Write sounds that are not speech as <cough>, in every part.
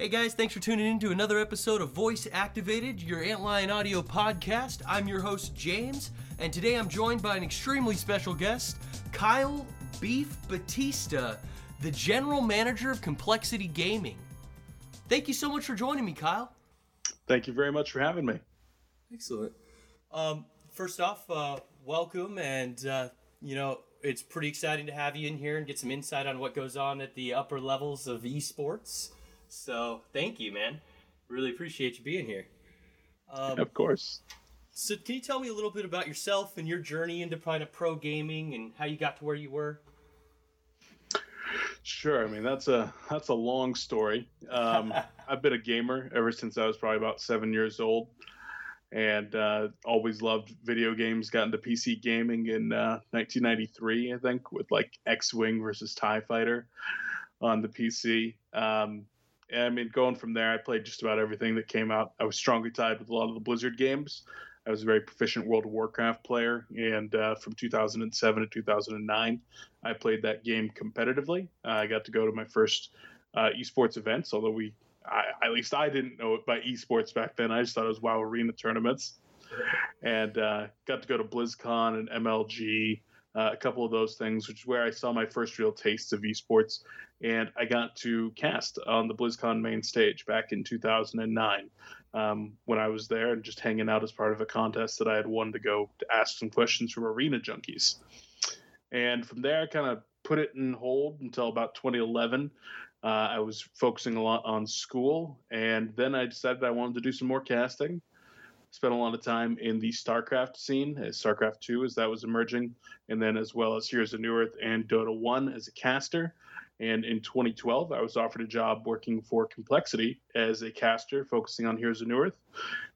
Hey guys, thanks for tuning in to another episode of Voice Activated, your Antlion Audio podcast. I'm your host, James, and today I'm joined by an extremely special guest, Kyle Beef Batista, the general manager of Complexity Gaming. Thank you so much for joining me, Kyle. Thank you very much for having me. Excellent. Um, first off, uh, welcome, and uh, you know it's pretty exciting to have you in here and get some insight on what goes on at the upper levels of esports. So thank you, man. Really appreciate you being here. Um, of course. So can you tell me a little bit about yourself and your journey into kind of pro gaming and how you got to where you were? Sure. I mean that's a that's a long story. Um, <laughs> I've been a gamer ever since I was probably about seven years old, and uh, always loved video games. Got into PC gaming in uh, 1993, I think, with like X-wing versus Tie Fighter on the PC. Um, I mean, going from there, I played just about everything that came out. I was strongly tied with a lot of the Blizzard games. I was a very proficient World of Warcraft player, and uh, from 2007 to 2009, I played that game competitively. Uh, I got to go to my first uh, esports events, although we, I, at least I didn't know it by esports back then. I just thought it was WoW Arena tournaments, and uh, got to go to BlizzCon and MLG, uh, a couple of those things, which is where I saw my first real taste of esports. And I got to cast on the BlizzCon main stage back in 2009 um, when I was there and just hanging out as part of a contest that I had won to go to ask some questions from Arena Junkies. And from there, I kind of put it in hold until about 2011. Uh, I was focusing a lot on school, and then I decided I wanted to do some more casting spent a lot of time in the StarCraft scene, as StarCraft 2 as that was emerging, and then as well as Heroes of Newerth and Dota 1 as a caster. And in 2012, I was offered a job working for Complexity as a caster, focusing on Heroes of Newerth.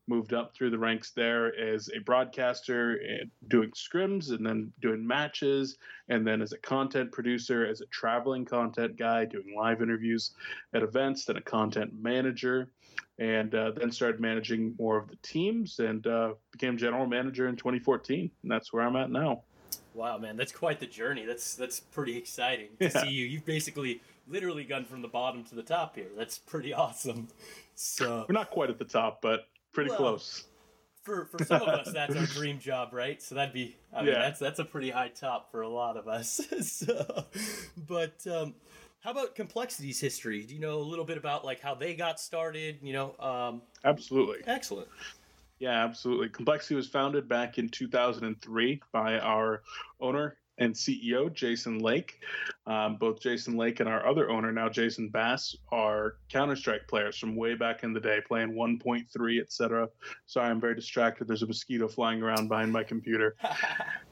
Moved up through the ranks there as a broadcaster and doing scrims and then doing matches, and then as a content producer, as a traveling content guy, doing live interviews at events, then a content manager, and uh, then started managing more of the teams and uh, became general manager in 2014. And that's where I'm at now. Wow, man, that's quite the journey. That's that's pretty exciting to yeah. see you. You've basically literally gone from the bottom to the top here. That's pretty awesome. So we're not quite at the top, but pretty well, close. For for some of us, that's our dream job, right? So that'd be, I mean, yeah. that's that's a pretty high top for a lot of us. <laughs> so, but um, how about complexity's history? Do you know a little bit about like how they got started? You know, um, absolutely. Excellent. Yeah, absolutely. Complexity was founded back in 2003 by our owner and CEO, Jason Lake. Um, both Jason Lake and our other owner, now Jason Bass, are Counter Strike players from way back in the day, playing 1.3, etc. Sorry, I'm very distracted. There's a mosquito flying around behind my computer. <laughs>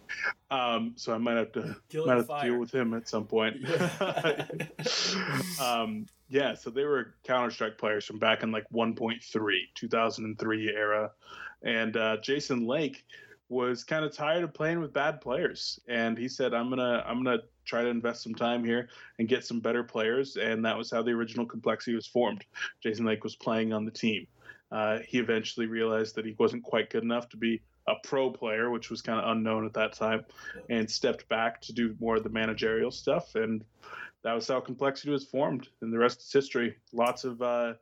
um, so I might have to, might have to deal with him at some point. <laughs> Yeah. <laughs> um, yeah, so they were Counter Strike players from back in like 1.3, 2003 era. And uh, Jason Lake was kind of tired of playing with bad players and he said i'm gonna i'm gonna try to invest some time here and get some better players and that was how the original complexity was formed jason lake was playing on the team uh, he eventually realized that he wasn't quite good enough to be a pro player which was kind of unknown at that time and stepped back to do more of the managerial stuff and that was how complexity was formed and the rest is history lots of uh,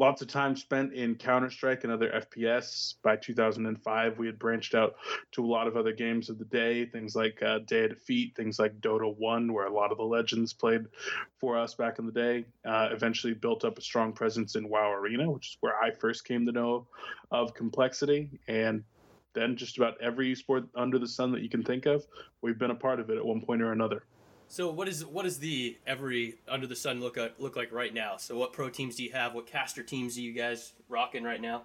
lots of time spent in Counter Strike and other FPS. By 2005, we had branched out to a lot of other games of the day, things like uh, Day of Defeat, things like Dota 1, where a lot of the legends played for us back in the day. Uh, eventually built up a strong presence in WoW Arena, which is where I first came to know of complexity. And then just about every sport under the sun that you can think of, we've been a part of it at one point or another. So what is what is the every under the sun look like, look like right now? So what pro teams do you have? What caster teams are you guys rocking right now?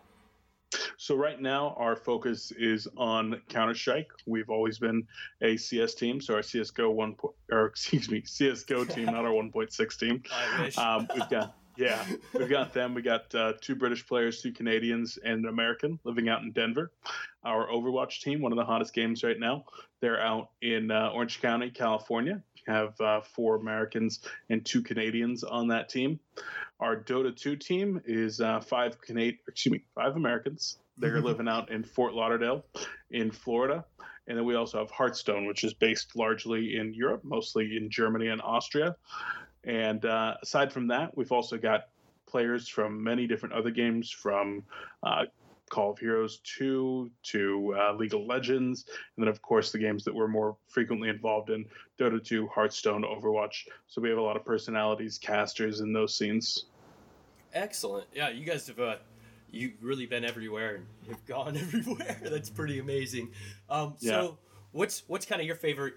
So right now our focus is on Counter Strike. We've always been a CS team, so our CS:GO one or <laughs> excuse me CS:GO team, not our <laughs> 1.6 team. I wish. Um, we've got yeah, we've got them. We got uh, two British players, two Canadians, and an American living out in Denver. Our Overwatch team, one of the hottest games right now, they're out in uh, Orange County, California have uh, four Americans and two Canadians on that team. Our Dota 2 team is uh, five Canadian, excuse me, five Americans. They're <laughs> living out in Fort Lauderdale, in Florida, and then we also have Hearthstone, which is based largely in Europe, mostly in Germany and Austria. And uh, aside from that, we've also got players from many different other games, from uh, Call of Heroes 2 to uh, League of Legends, and then of course the games that we're more frequently involved in: Dota 2, Hearthstone, Overwatch. So we have a lot of personalities, casters in those scenes. Excellent. Yeah, you guys have uh, you've really been everywhere and have <laughs> gone <laughs> everywhere. That's pretty amazing. Um, so, yeah. what's what's kind of your favorite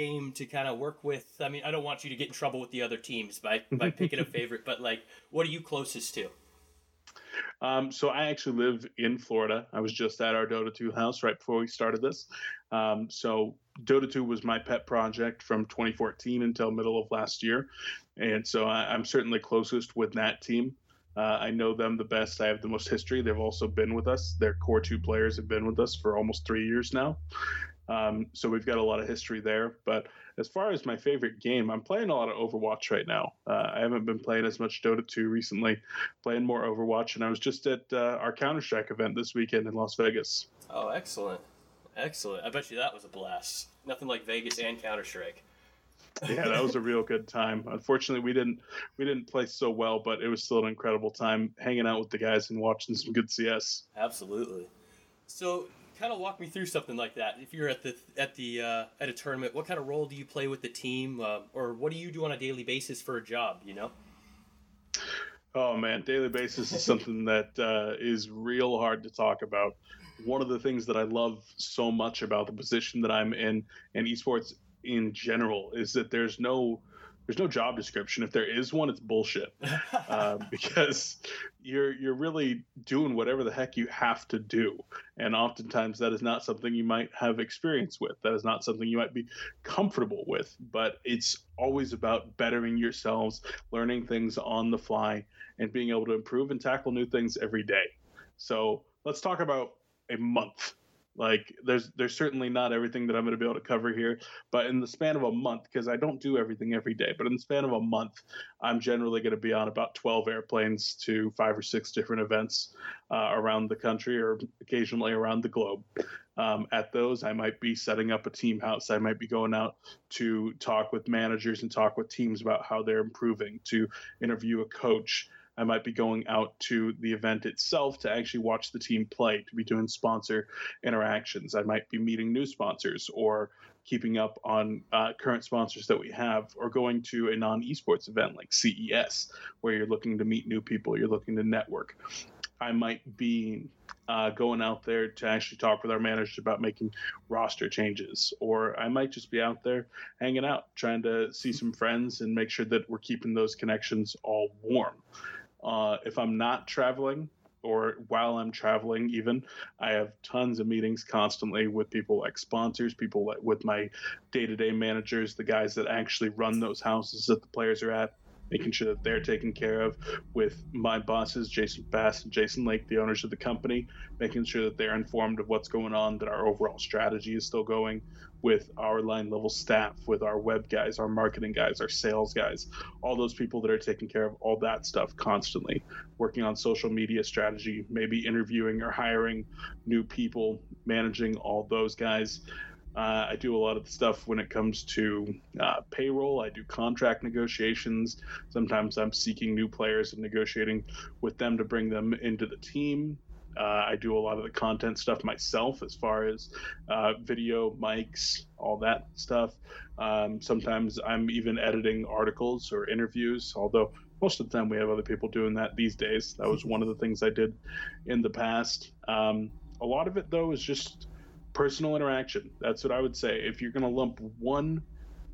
game to kind of work with? I mean, I don't want you to get in trouble with the other teams by by <laughs> picking a favorite, but like, what are you closest to? Um, so I actually live in Florida. I was just at our Dota 2 house right before we started this. Um, so Dota 2 was my pet project from 2014 until middle of last year, and so I, am certainly closest with that team. Uh, I know them the best. I have the most history. They've also been with us. Their core two players have been with us for almost three years now. Um, so we've got a lot of history there. But as far as my favorite game, I'm playing a lot of Overwatch right now. Uh, I haven't been playing as much Dota 2 recently, playing more Overwatch. And I was just at uh, our Counter Strike event this weekend in Las Vegas. Oh, excellent. Excellent. I bet you that was a blast. Nothing like Vegas and Counter Strike yeah, that was a real good time. Unfortunately, we didn't we didn't play so well, but it was still an incredible time hanging out with the guys and watching some good CS. Absolutely. So, kind of walk me through something like that. If you're at the at the uh, at a tournament, what kind of role do you play with the team, uh, or what do you do on a daily basis for a job? You know. Oh man, daily basis is something <laughs> that uh, is real hard to talk about. One of the things that I love so much about the position that I'm in in esports in general is that there's no there's no job description. If there is one, it's bullshit uh, <laughs> because you're you're really doing whatever the heck you have to do, and oftentimes that is not something you might have experience with. That is not something you might be comfortable with. But it's always about bettering yourselves, learning things on the fly, and being able to improve and tackle new things every day. So let's talk about a month like there's there's certainly not everything that I'm going to be able to cover here, but in the span of a month, because I don't do everything every day, but in the span of a month, I'm generally going to be on about 12 airplanes to five or six different events uh, around the country or occasionally around the globe. Um, at those, I might be setting up a team house. I might be going out to talk with managers and talk with teams about how they're improving, to interview a coach. I might be going out to the event itself to actually watch the team play, to be doing sponsor interactions. I might be meeting new sponsors or keeping up on uh, current sponsors that we have, or going to a non esports event like CES, where you're looking to meet new people, you're looking to network. I might be uh, going out there to actually talk with our manager about making roster changes, or I might just be out there hanging out, trying to see some friends and make sure that we're keeping those connections all warm. Uh, if I'm not traveling, or while I'm traveling, even I have tons of meetings constantly with people like sponsors, people like, with my day-to-day managers, the guys that actually run those houses that the players are at, making sure that they're taken care of. With my bosses, Jason Bass and Jason Lake, the owners of the company, making sure that they're informed of what's going on, that our overall strategy is still going, with our line level staff, with our web guys, our marketing guys, our sales guys, all those people that are taking care of all that stuff constantly, working on social media strategy, maybe interviewing or hiring new people, managing all those guys. Uh, I do a lot of the stuff when it comes to uh, payroll. I do contract negotiations. Sometimes I'm seeking new players and negotiating with them to bring them into the team. Uh, I do a lot of the content stuff myself, as far as uh, video, mics, all that stuff. Um, sometimes I'm even editing articles or interviews, although most of the time we have other people doing that these days. That was one of the things I did in the past. Um, a lot of it, though, is just personal interaction. That's what I would say. If you're going to lump one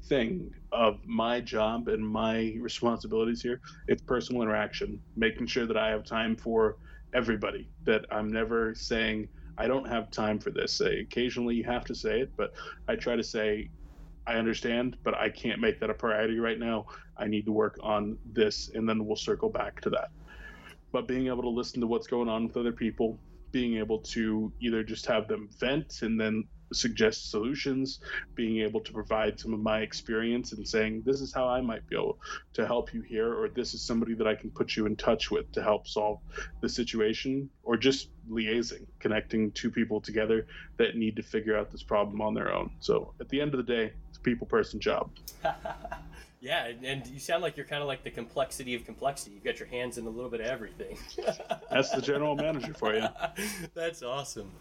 thing of my job and my responsibilities here, it's personal interaction, making sure that I have time for everybody that I'm never saying I don't have time for this. Say, occasionally you have to say it, but I try to say I understand, but I can't make that a priority right now. I need to work on this, and then we'll circle back to that. But being able to listen to what's going on with other people, being able to either just have them vent and then suggest solutions, being able to provide some of my experience and saying, this is how I might be able to help you here, or this is somebody that I can put you in touch with to help solve the situation, or just liaising, connecting two people together that need to figure out this problem on their own. So at the end of the day, it's a people person job. <laughs> Yeah, and you sound like you're kind of like the complexity of complexity. You've got your hands in a little bit of everything. <laughs> That's the general manager for you. <laughs> That's awesome.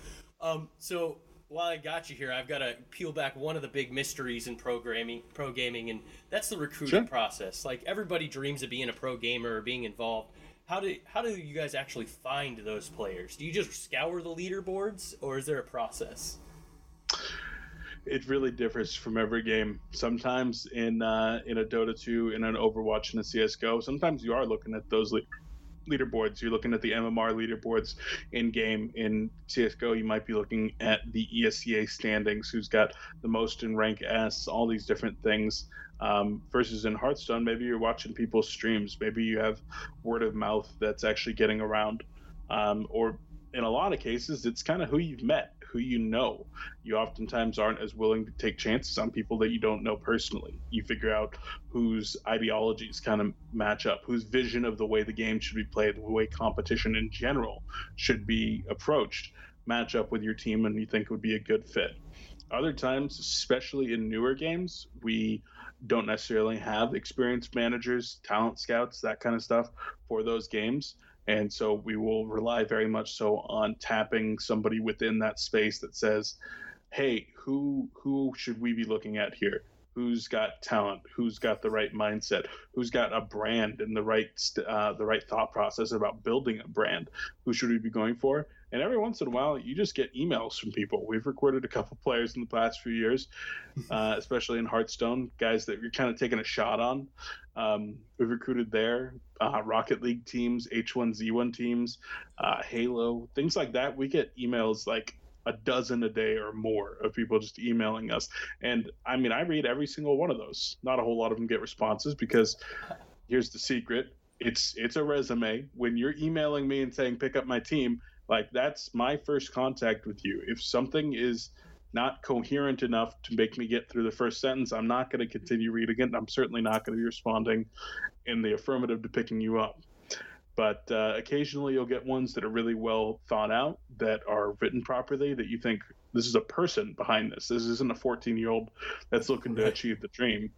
Um, so while I got you here, I've got to peel back one of the big mysteries in programming, pro gaming, and that's the recruiting Sure. process. Like everybody dreams of being a pro gamer or being involved. How do how do you guys actually find those players? Do you just scour the leaderboards, or is there a process? It really differs from every game. Sometimes in uh, in a Dota 2, in an Overwatch, in a CS:GO, sometimes you are looking at those le- leaderboards. You're looking at the MMR leaderboards in game. In CS:GO, you might be looking at the ESEA standings, who's got the most in rank S, all these different things. Um, versus in Hearthstone, maybe you're watching people's streams. Maybe you have word of mouth that's actually getting around. Um, or in a lot of cases, it's kind of who you've met, who you know you oftentimes aren't as willing to take chances on people that you don't know personally. You figure out whose ideologies kind of match up, whose vision of the way the game should be played, the way competition in general should be approached, match up with your team, and you think would be a good fit. Other times, especially in newer games, we don't necessarily have experienced managers, talent scouts, that kind of stuff for those games. And so we will rely very much so on tapping somebody within that space that says, "Hey, who who should we be looking at here? Who's got talent? Who's got the right mindset? Who's got a brand and the right uh, the right thought process about building a brand? Who should we be going for?" And every once in a while, you just get emails from people. We've recorded a couple players in the past few years, <laughs> uh, especially in Hearthstone, guys that you're kind of taking a shot on. Um, we've recruited there, uh, Rocket League teams, H1Z1 teams, uh, Halo, things like that. We get emails like a dozen a day or more of people just emailing us. And I mean, I read every single one of those. Not a whole lot of them get responses because here's the secret it's it's a resume when you're emailing me and saying pick up my team like that's my first contact with you. If something is not coherent enough to make me get through the first sentence i'm not going to continue reading it and i'm certainly not going to be responding in the affirmative to picking you up. But uh, occasionally you'll get ones that are really well thought out that are written properly that you think this is a person behind this. This isn't a 14 year old that's looking to achieve the dream.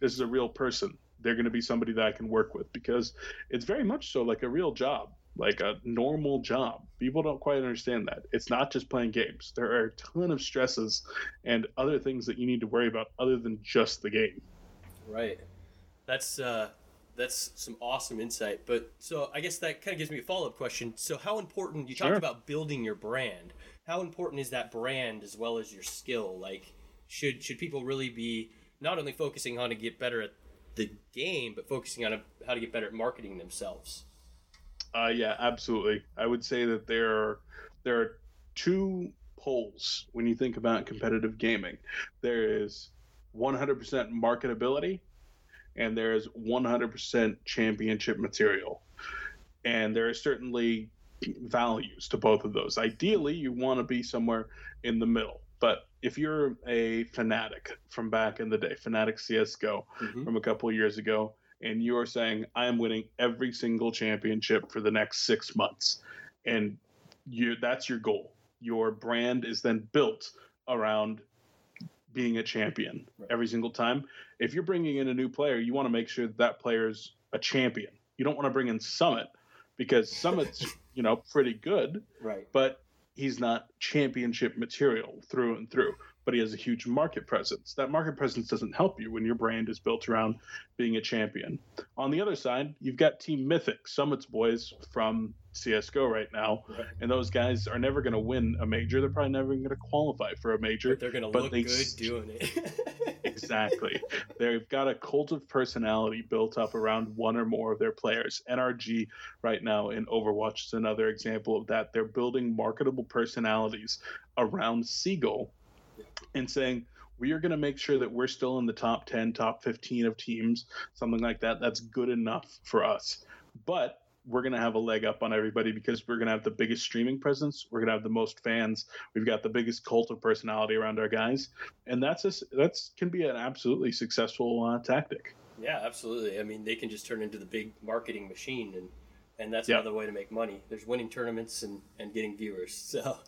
This is a real person. They're going to be somebody that I can work with because it's very much so like a real job, like a normal job. People don't quite understand that. It's not just playing games. There are a ton of stresses and other things that you need to worry about other than just the game. Right. That's uh, that's some awesome insight. But so I guess that kind of gives me a follow up question. So how important you Sure. talked about building your brand? How important is that brand as well as your skill? Like, should should people really be not only focusing on to get better at the game, but focusing on how to get better at marketing themselves? Uh, yeah, absolutely. I would say that there are there are two poles when you think about competitive gaming. There is 100% marketability, and there is 100% championship material. And there are certainly values to both of those. Ideally, you want to be somewhere in the middle. But if you're a Fnatic from back in the day, Fnatic CS:GO, Mhm. from a couple of years ago, and you are saying, I am winning every single championship for the next six months. And you that's your goal. Your brand is then built around being a champion Right. every single time. If you're bringing in a new player, you want to make sure that, that player's a champion. You don't want to bring in Summit because Summit's, <laughs> you know, pretty good, Right. but he's not championship material through and through but he has a huge market presence that market presence doesn't help you when your brand is built around being a champion on the other side you've got team mythic summit's boys from csgo right now Right. and those guys are never going to win a major they're probably never going to qualify for a major But they're gonna but look they good doing it. <laughs> exactly. They've got a cult of personality built up around one or more of their players. NRG right now in Overwatch is another example of that. They're building marketable personalities around Seagull and saying, we are going to make sure that we're still in the top 10, top 15 of teams, something like that. That's good enough for us. But we're going to have a leg up on everybody because we're going to have the biggest streaming presence. We're going to have the most fans. We've got the biggest cult of personality around our guys and that's a, that's can be an absolutely successful uh, tactic. Yeah, absolutely. I mean, they can just turn into the big marketing machine, and and that's Yeah. another way to make money. There's winning tournaments and and getting viewers. <laughs> So,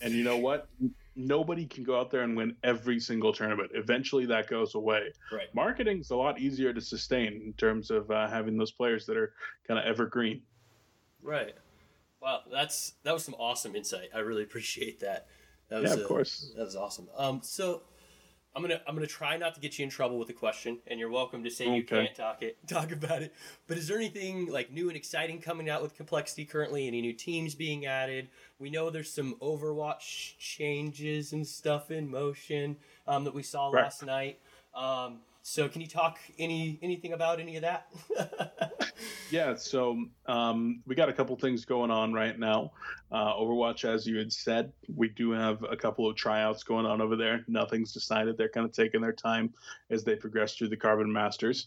And you know what? Nobody can go out there and win every single tournament. Eventually, that goes away. Right. Marketing's a lot easier to sustain in terms of uh, having those players that are kind of evergreen. Right. Wow, that's that was some awesome insight. I really appreciate that. that yeah, of uh, course. That was awesome. Um, so I'm gonna I'm gonna try not to get you in trouble with the question, and you're welcome to say you can't talk it <laughs> talk about it. But is there anything like new and exciting coming out with Complexity currently? Any new teams being added? We know there's some Overwatch changes and stuff in motion um, that we saw Right. last night. Um, so can you talk any anything about any of that? <laughs> Yeah, so um, we got a couple things going on right now. Uh, Overwatch, as you had said, we do have a couple of tryouts going on over there. Nothing's decided. They're kind of taking their time as they progress through the Carbon Masters.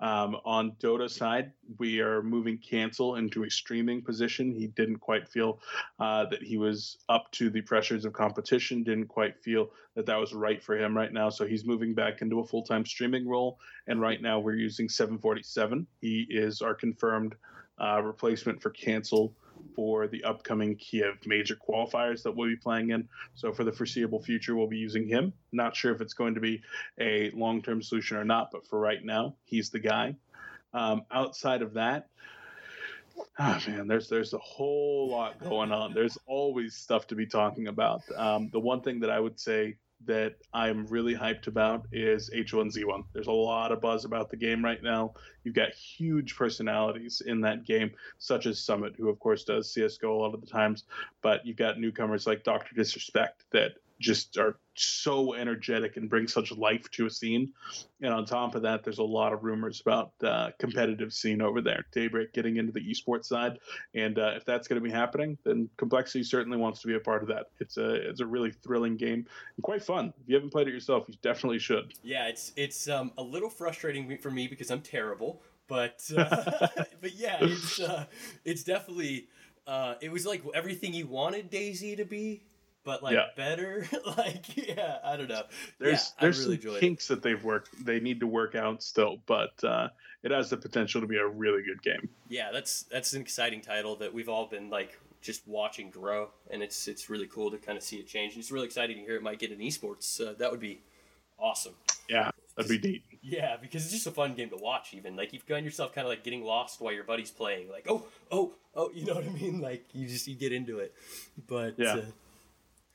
Um, on Dota side, we are moving Cancel into a streaming position. He didn't quite feel uh, that he was up to the pressures of competition. Didn't quite feel that that was right for him right now. So he's moving back into a full-time streaming role. And right now we're using 747. He is our confirmed uh, replacement for Cancel for the upcoming Kiev major qualifiers that we'll be playing in. So for the foreseeable future, we'll be using him. Not sure if it's going to be a long-term solution or not, but for right now, he's the guy. Um, outside of that, oh man, there's there's a whole lot going on. There's always stuff to be talking about. Um, the one thing that I would say that I'm really hyped about is H1Z1. There's a lot of buzz about the game right now. You've got huge personalities in that game, such as Summit, who of course does CS:GO a lot of the times, but you've got newcomers like Doctor Disrespect that just are so energetic and bring such life to a scene. And on top of that, there's a lot of rumors about uh, competitive scene over there. Daybreak getting into the esports side, and uh, if that's going to be happening, then Complexity certainly wants to be a part of that. It's a it's a really thrilling game and quite fun. If you haven't played it yourself, you definitely should. Yeah, it's it's um, a little frustrating for me because I'm terrible, but uh, <laughs> <laughs> but yeah, it's uh, it's definitely uh, it was like everything you wanted DayZ to be, but like Yeah. better. <laughs> like yeah, I don't know. There's yeah, there's really some enjoyed it. kinks that they've worked they need to work out still, but uh, it has the potential to be a really good game. Yeah, that's that's an exciting title that we've all been like just watching grow, and it's it's really cool to kind of see it change. And it's really exciting to hear it might get an esports. Uh, that would be awesome. Yeah, that'd be neat. Yeah, because it's just a fun game to watch. Even like you find yourself kind of like getting lost while your buddy's playing. Like oh oh oh, <laughs> you know what I mean? Like you just you get into it. But Yeah. uh,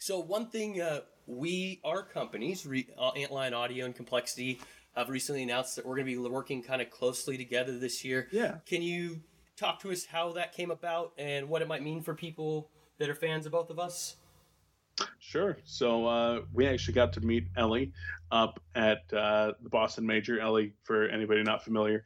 so one thing uh, we our companies, Re- uh, Antlion Audio and Complexity, have recently announced that we're going to be working kind of closely together this year. Yeah. Can you talk to us how that came about and what it might mean for people that are fans of both of us? Sure. So uh, we actually got to meet Ellie up at uh, the Boston Major. Ellie, for anybody not familiar,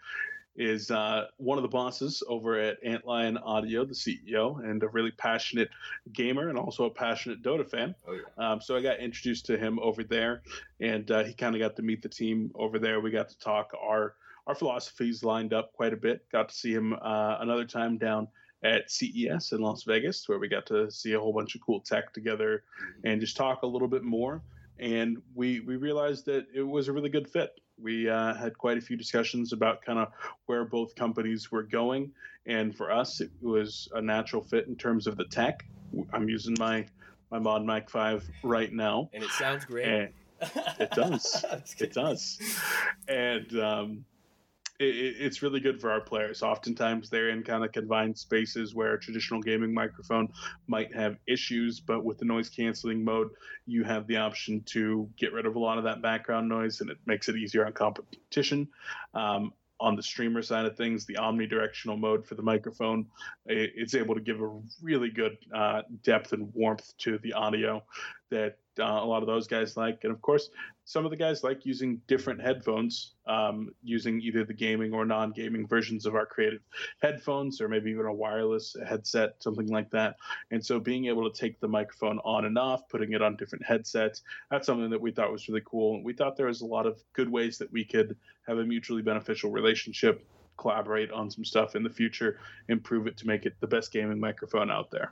is uh, one of the bosses over at Antlion Audio, the CEO, and a really passionate gamer and also a passionate Dota fan. Oh yeah. Um, so I got introduced to him over there, and uh, he kind of got to meet the team over there. We got to talk our our philosophies lined up quite a bit. Got to see him uh, another time down at CES in Las Vegas, where we got to see a whole bunch of cool tech together and just talk a little bit more. And we we realized that it was a really good fit. We uh, had quite a few discussions about kind of where both companies were going, and for us, it was a natural fit in terms of the tech. I'm using my my Mod Mic 5 right now, And it sounds great. and <laughs> it does. It does. And um, it, it- it's really good for our players. Oftentimes, they're in kind of confined spaces where a traditional gaming microphone might have issues, but with the noise canceling mode, you have the option to get rid of a lot of that background noise, and it makes it easier on competition. Um, on the streamer side of things, the omnidirectional mode for the microphone, it, it's able to give a really good uh, depth and warmth to the audio that uh, a lot of those guys like. And of course, some of the guys like using different headphones, um, using either the gaming or non gaming versions of our creative headphones, or maybe even a wireless headset, something like that. And so being able to take the microphone on and off, putting it on different headsets, that's something that we thought was really cool. And we thought there was a lot of good ways that we could have a mutually beneficial relationship. Collaborate on some stuff in the future, improve it to make it the best gaming microphone out there.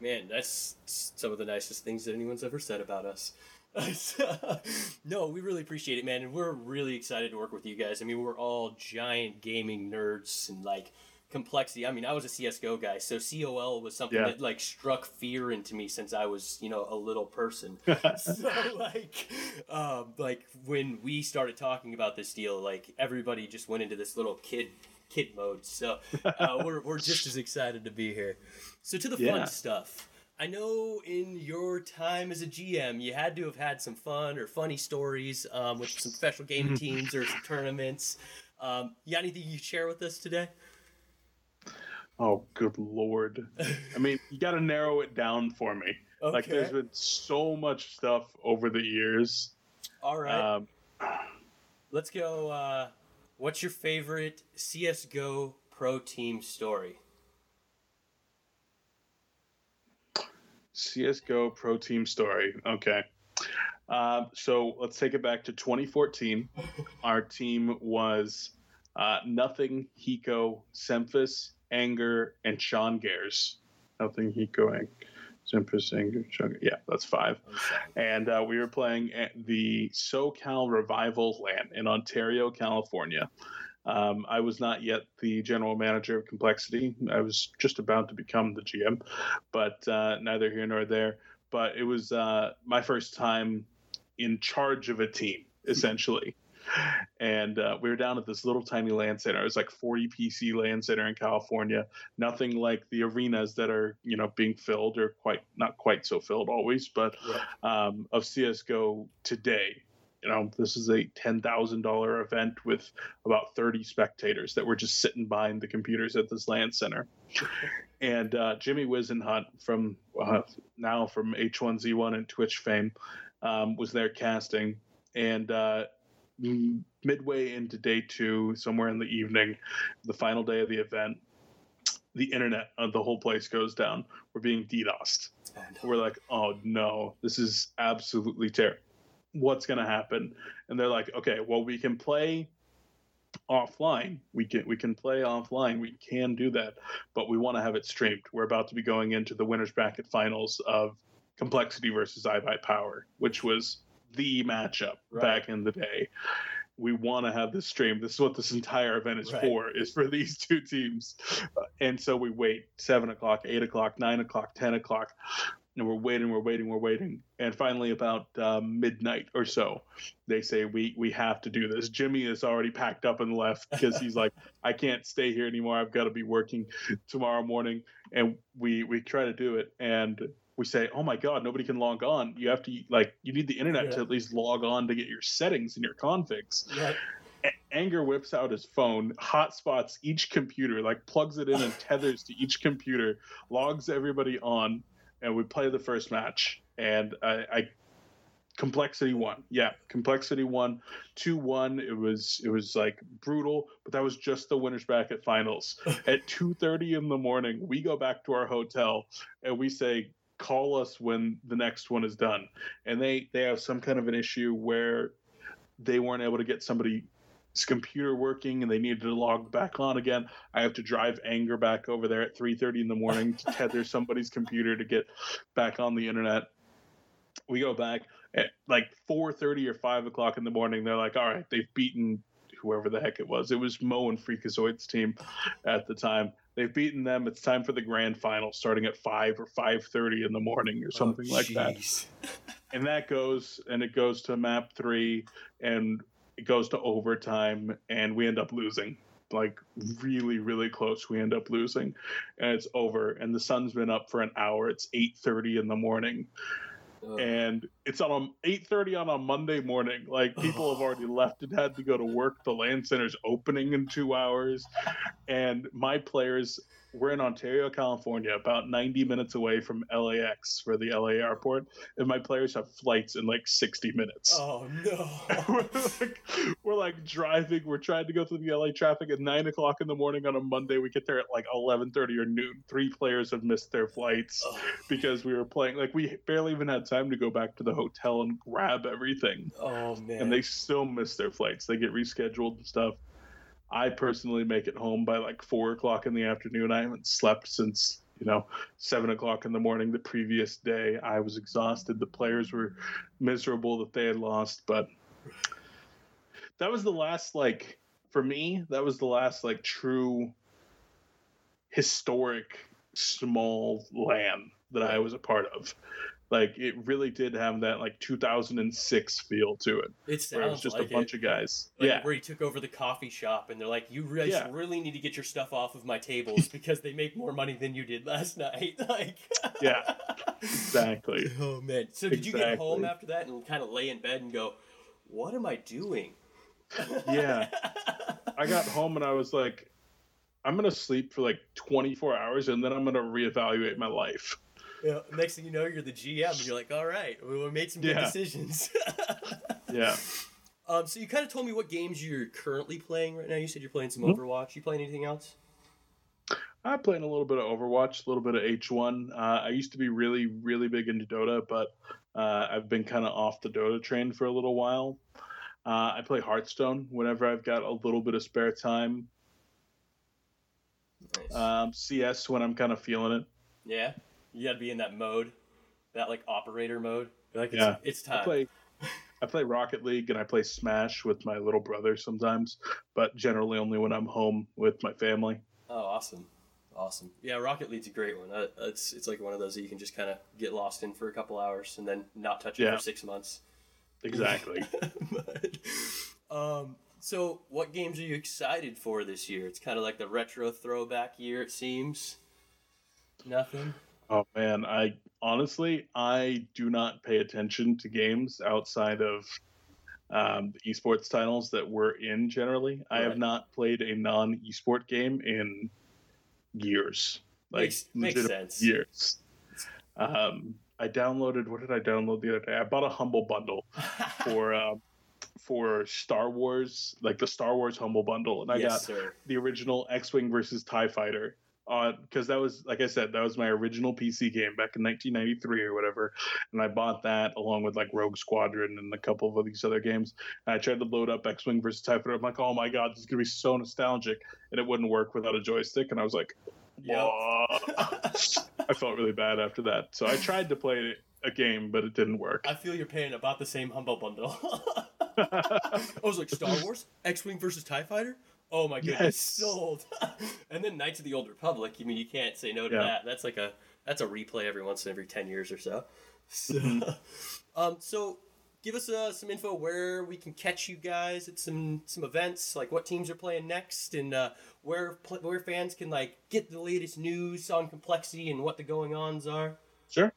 Man, that's some of the nicest things that anyone's ever said about us. <laughs> no, we really appreciate it, man, and we're really excited to work with you guys. I mean, we're all giant gaming nerds and like complexity. I mean, I was a CS:GO guy, so COL was something Yeah. that like struck fear into me since I was, you know, a little person. <laughs> so like, um, like when we started talking about this deal, like everybody just went into this little kid kid mode. So uh, we're we're just as excited to be here. So to the fun stuff. I know in your time as a GM, you had to have had some fun or funny stories um, with some special game teams or some tournaments. Um, you got anything you share with us today? Oh, good lord! I mean, you got to narrow it down for me. Like, there's been so much stuff over the years. All right. Um, Let's go. Uh, what's your favorite CS:GO pro team story? CS:GO Pro Team Story. Okay. Um, so let's take it back to 2014. Our team was uh, Nothing, Hiko, Semphis, Anger, and Sean Gares. Nothing, Hiko, Ang- Semphis, Anger, Sean. Yeah, that's five. And uh, we were playing at the SoCal Revival LAN in Ontario, California. Um, I was not yet the general manager of Complexity. I was just about to become the GM, but uh, neither here nor there. But it was uh, my first time in charge of a team, essentially. And uh, we were down at this little tiny LAN center. It was like 40 PC LAN center in California. Nothing like the arenas that are, you know, being filled or quite not quite so filled always, but um, of CS:GO today. You know, this is a ten thousand dollar event with about thirty spectators that were just sitting behind the computers at this LAN center. <laughs> And uh, Jimmy Whisenhunt from uh, now from H1Z1 and Twitch fame um, was there casting, and uh, midway into day two, somewhere in the evening, the final day of the event, the internet of the whole place goes down. We're being DDoSed we're like, oh no, this is absolutely terrible. What's gonna happen? And they're like, okay, well, we can play offline. We can we can play offline. We can do that, but we want to have it streamed. We're about to be going into the winners bracket finals of Complexity versus iBuy Power, which was the matchup Right. back in the day. We want to have this stream. This is what this entire event is Right. for. Is for these two teams, and so we wait seven o'clock, eight o'clock, nine o'clock, ten o'clock, and we're waiting, we're waiting, we're waiting, and finally about uh, midnight or so, they say we we have to do this. Jimmy is already packed up and left because he's like, I can't stay here anymore. I've got to be working tomorrow morning, and we we try to do it, and we say, oh my god, nobody can log on. You have to like you need the internet to at least log on to get your settings and your configs. Right. A- Anger whips out his phone, hotspots each computer, like plugs it in and tethers to each computer, logs everybody on, and we play the first match. And I, I complexity won. Yeah, complexity won, two one. It was it was like brutal, but that was just the winners bracket finals. <laughs> At two thirty in the morning, we go back to our hotel and we say. Call us when the next one is done, and they they have some kind of an issue where they weren't able to get somebody's computer working and they needed to log back on again. I have to drive anger back over there at 3:30 in the morning to tether <laughs> somebody's computer to get back on the internet. We go back at like 4:30 or 5 o'clock in the morning. They're like, "All right, they've beaten whoever the heck it was. It was Mo and Freakazoid's team at the time. They've beaten them. It's time for the grand final, starting at 5 or 5:30 in the morning or oh, something like that." <laughs> and that goes and it goes to map three and it goes to overtime and we end up losing. Like really really close we end up losing and it's over. And the sun's been up for an hour. It's 8.30 in the morning. Ugh. and it's on a 8.30 on a monday morning. Like people have already left and had to go to work. The LAN center's opening in two hours. And my players we're in ontario california about 90 minutes away from lax for the la airport and my players have flights in like 60 minutes. Oh no. <laughs> we're, like, we're like driving. We're trying to go through the la traffic at 9 o'clock in the morning on a monday. We get there at like 11.30 or noon. Three players have missed their flights Oh, because we were playing like we barely even had time to go back to the hotel and grab everything. Oh man. and they still miss their flights. They get rescheduled and stuff i personally make it home by like four o'clock in the afternoon. I haven't slept since you know seven o'clock in the morning the previous day. I was exhausted. The players were miserable that they had lost but that was the last like for me that was the last like true historic small LAN that I was a part of. Like it really did have that like 2006 feel to it. It Where it was just like a bunch it. of guys. Like yeah. where he took over the coffee shop, and they're like, "You guys Yeah. really need to get your stuff off of my tables <laughs> because they make more money than you did last night." <laughs> Like, Yeah. Exactly. <laughs> Oh man! So did you get home after that and kind of lay in bed and go, "What am I doing?" Yeah. I got home and I was like, I'm gonna sleep for like 24 hours and then I'm gonna reevaluate my life. Yeah, next thing you know, you're the GM, and you're like, "All right, we made some good Yeah. decisions." <laughs> Yeah. um, so you kind of told me what games you're currently playing right now. You said you're playing some Mhm. Overwatch. You playing anything else? I'm playing a little bit of Overwatch, a little bit of H1. Uh, I used to be really, really big into Dota, but uh, I've been kind of off the Dota train for a little while. Uh, I play Hearthstone whenever I've got a little bit of spare time. Nice. Um, CS when I'm kind of feeling it. yeah, you got to be in that mode, that like operator mode. You're like, it's, Yeah. it's time. I play, <laughs> I play Rocket League and I play Smash with my little brother sometimes, but generally only when I'm home with my family. Oh, awesome, awesome. Yeah, Rocket League's a great one. Uh, it's it's like one of those that you can just kind of get lost in for a couple hours and then not touch it Yeah. for six months. <laughs> Exactly. But, um, so what games are you excited for this year? It's kind of like the retro throwback year, it seems. Nothing. Oh man, I honestly I do not pay attention to games outside of um, the esports titles that we're in. Generally, I have not played a non-esport game in years, like Makes- makes sense. years. Um, I downloaded. What did I download the other day? I bought a Humble Bundle <laughs> for uh, for Star Wars, like the Star Wars Humble Bundle, and I yes, got sir. the original X-wing versus Tie Fighter Uh, because that was like I said that was my original PC game back in 1993 or whatever, and I bought that along with like Rogue Squadron and a couple of these other games. And I tried to load up X-wing versus Tie Fighter. I'm like, oh my god, this is gonna be so nostalgic, and it wouldn't work without a joystick. And I was like. "Whoa." <laughs> I felt really bad after that. So I tried to play a game, but it didn't work. I feel you're paying about the same humble bundle. <laughs> <laughs> I was like, Star Wars, X Wing versus TIE Fighter? Oh my goodness, Yes. sold. <laughs> and then Knights of the Old Republic. I mean, you can't say no to Yeah. that. That's like a that's a replay every once in every ten years or so. <laughs> So, Mm-hmm. um, so give us uh, some info where we can catch you guys at some some events, like what teams are playing next, and uh, where where fans can like get the latest news on complexity and what the going ons are. Sure.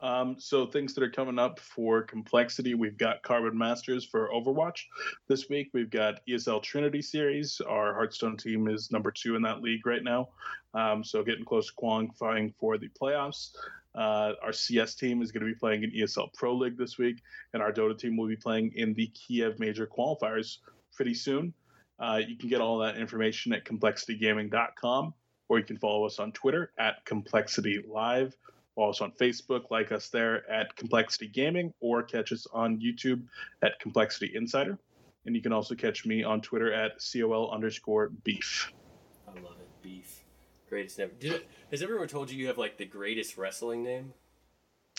Um, so things that are coming up for complexity, we've got Carbon Masters for Overwatch this week. We've got ESL Trinity Series. Our Hearthstone team is number two in that league right now, um, so getting close to qualifying for the playoffs. Uh, our CS team is going to be playing in ESL Pro League this week, and our Dota team will be playing in the Kiev Major Qualifiers pretty soon. Uh, you can get all that information at complexitygaming.com, or you can follow us on Twitter at Complexity Live. Follow us on Facebook, like us there at Complexity Gaming, or catch us on YouTube at Complexity Insider. And you can also catch me on Twitter at COL underscore beef. I love it. Beef. Greatest ever. Did has everyone told you you have like the greatest wrestling name?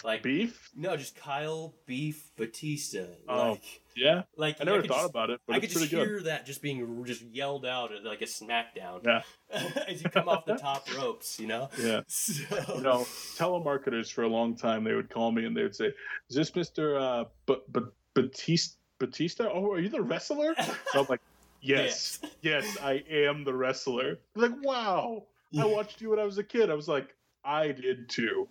Like Beef? no, just Kyle Beef Batista. Oh, like, Yeah. like I never could thought just, about it, but I could just good. hear that just being just yelled out at like a SmackDown Yeah. <laughs> as you come off the top ropes. You know. <laughs> Yeah. So, You know, telemarketers for a long time, they would call me and they would say, Is this Mr. Uh, B- B- Batista? Batista? Oh, are you the wrestler? <laughs> So I'm like, Yes, yes, I am the wrestler. They're like, wow. I watched you when I was a kid. I was like, I did too.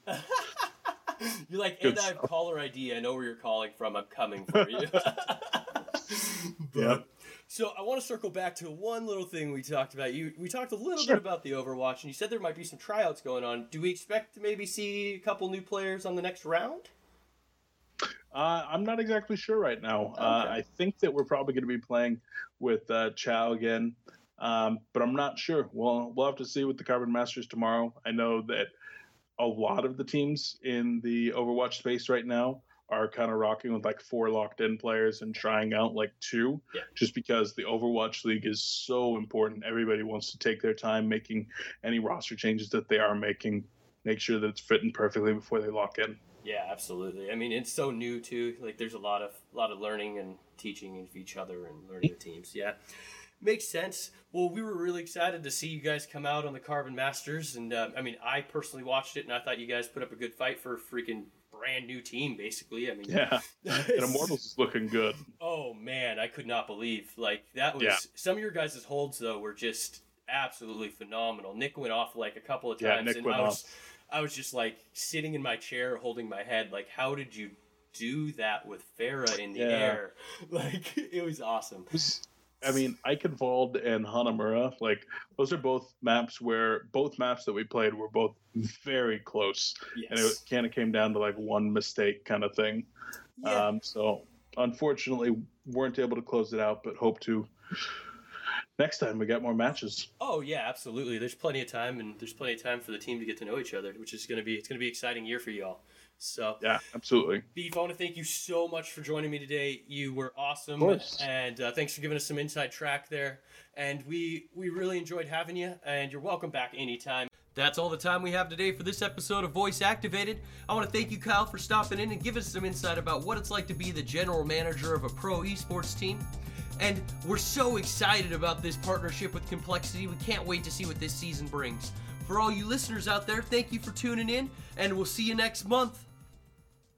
<laughs> You're like, and I have caller ID. I know where you're calling from. I'm coming for you. <laughs> <laughs> Yep. So I want to circle back to one little thing we talked about. You we talked a little Sure. bit about the Overwatch, and you said there might be some tryouts going on. Do we expect to maybe see a couple new players on the next round? Uh, I'm not exactly sure right now. Uh, I think that we're probably going to be playing with uh, Chow again, um, but I'm not sure. Well, we'll have to see with the Carbon Masters tomorrow. I know that a lot of the teams in the Overwatch space right now are kind of rocking with like four locked in players and trying out like two, Yeah. just because the Overwatch League is so important. Everybody wants to take their time making any roster changes that they are making, make sure that it's fitting perfectly before they lock in. Yeah, absolutely. I mean, it's so new too. Like, there's a lot of a lot of learning and teaching of each other and learning the teams. Yeah. Makes sense. Well, we were really excited to see you guys come out on the Carbon Masters, and uh, I mean, I personally watched it, and I thought you guys put up a good fight for a freaking brand new team, basically. I mean, Yeah, <laughs> and Immortals is looking good. Oh man, I could not believe like that was Yeah. some of your guys' holds though were just absolutely phenomenal. Nick went off like a couple of Yeah, times, Nick and went I was I was just like sitting in my chair holding my head, like how did you do that with Pharah in the Yeah. air? <laughs> Like it was awesome. I mean, Eichenwald and Hanamura, like those are both maps where both maps that we played were both very close, and it kind of came down to like one mistake kind of thing. Yeah. Um, so unfortunately, weren't able to close it out, but hope to next time we got more matches. Oh yeah, absolutely. There's plenty of time, and there's plenty of time for the team to get to know each other, which is gonna be it's gonna be an exciting year for y'all. So Yeah, absolutely. Beef, I want to thank you so much for joining me today. You were awesome, Of course. and uh, thanks for giving us some inside track there. And we we really enjoyed having you, and you're welcome back anytime. That's all the time we have today for this episode of Voice Activated. I want to thank you, Kyle, for stopping in and giving us some insight about what it's like to be the general manager of a pro esports team. And we're so excited about this partnership with Complexity. We can't wait to see what this season brings. For all you listeners out there, thank you for tuning in, and we'll see you next month.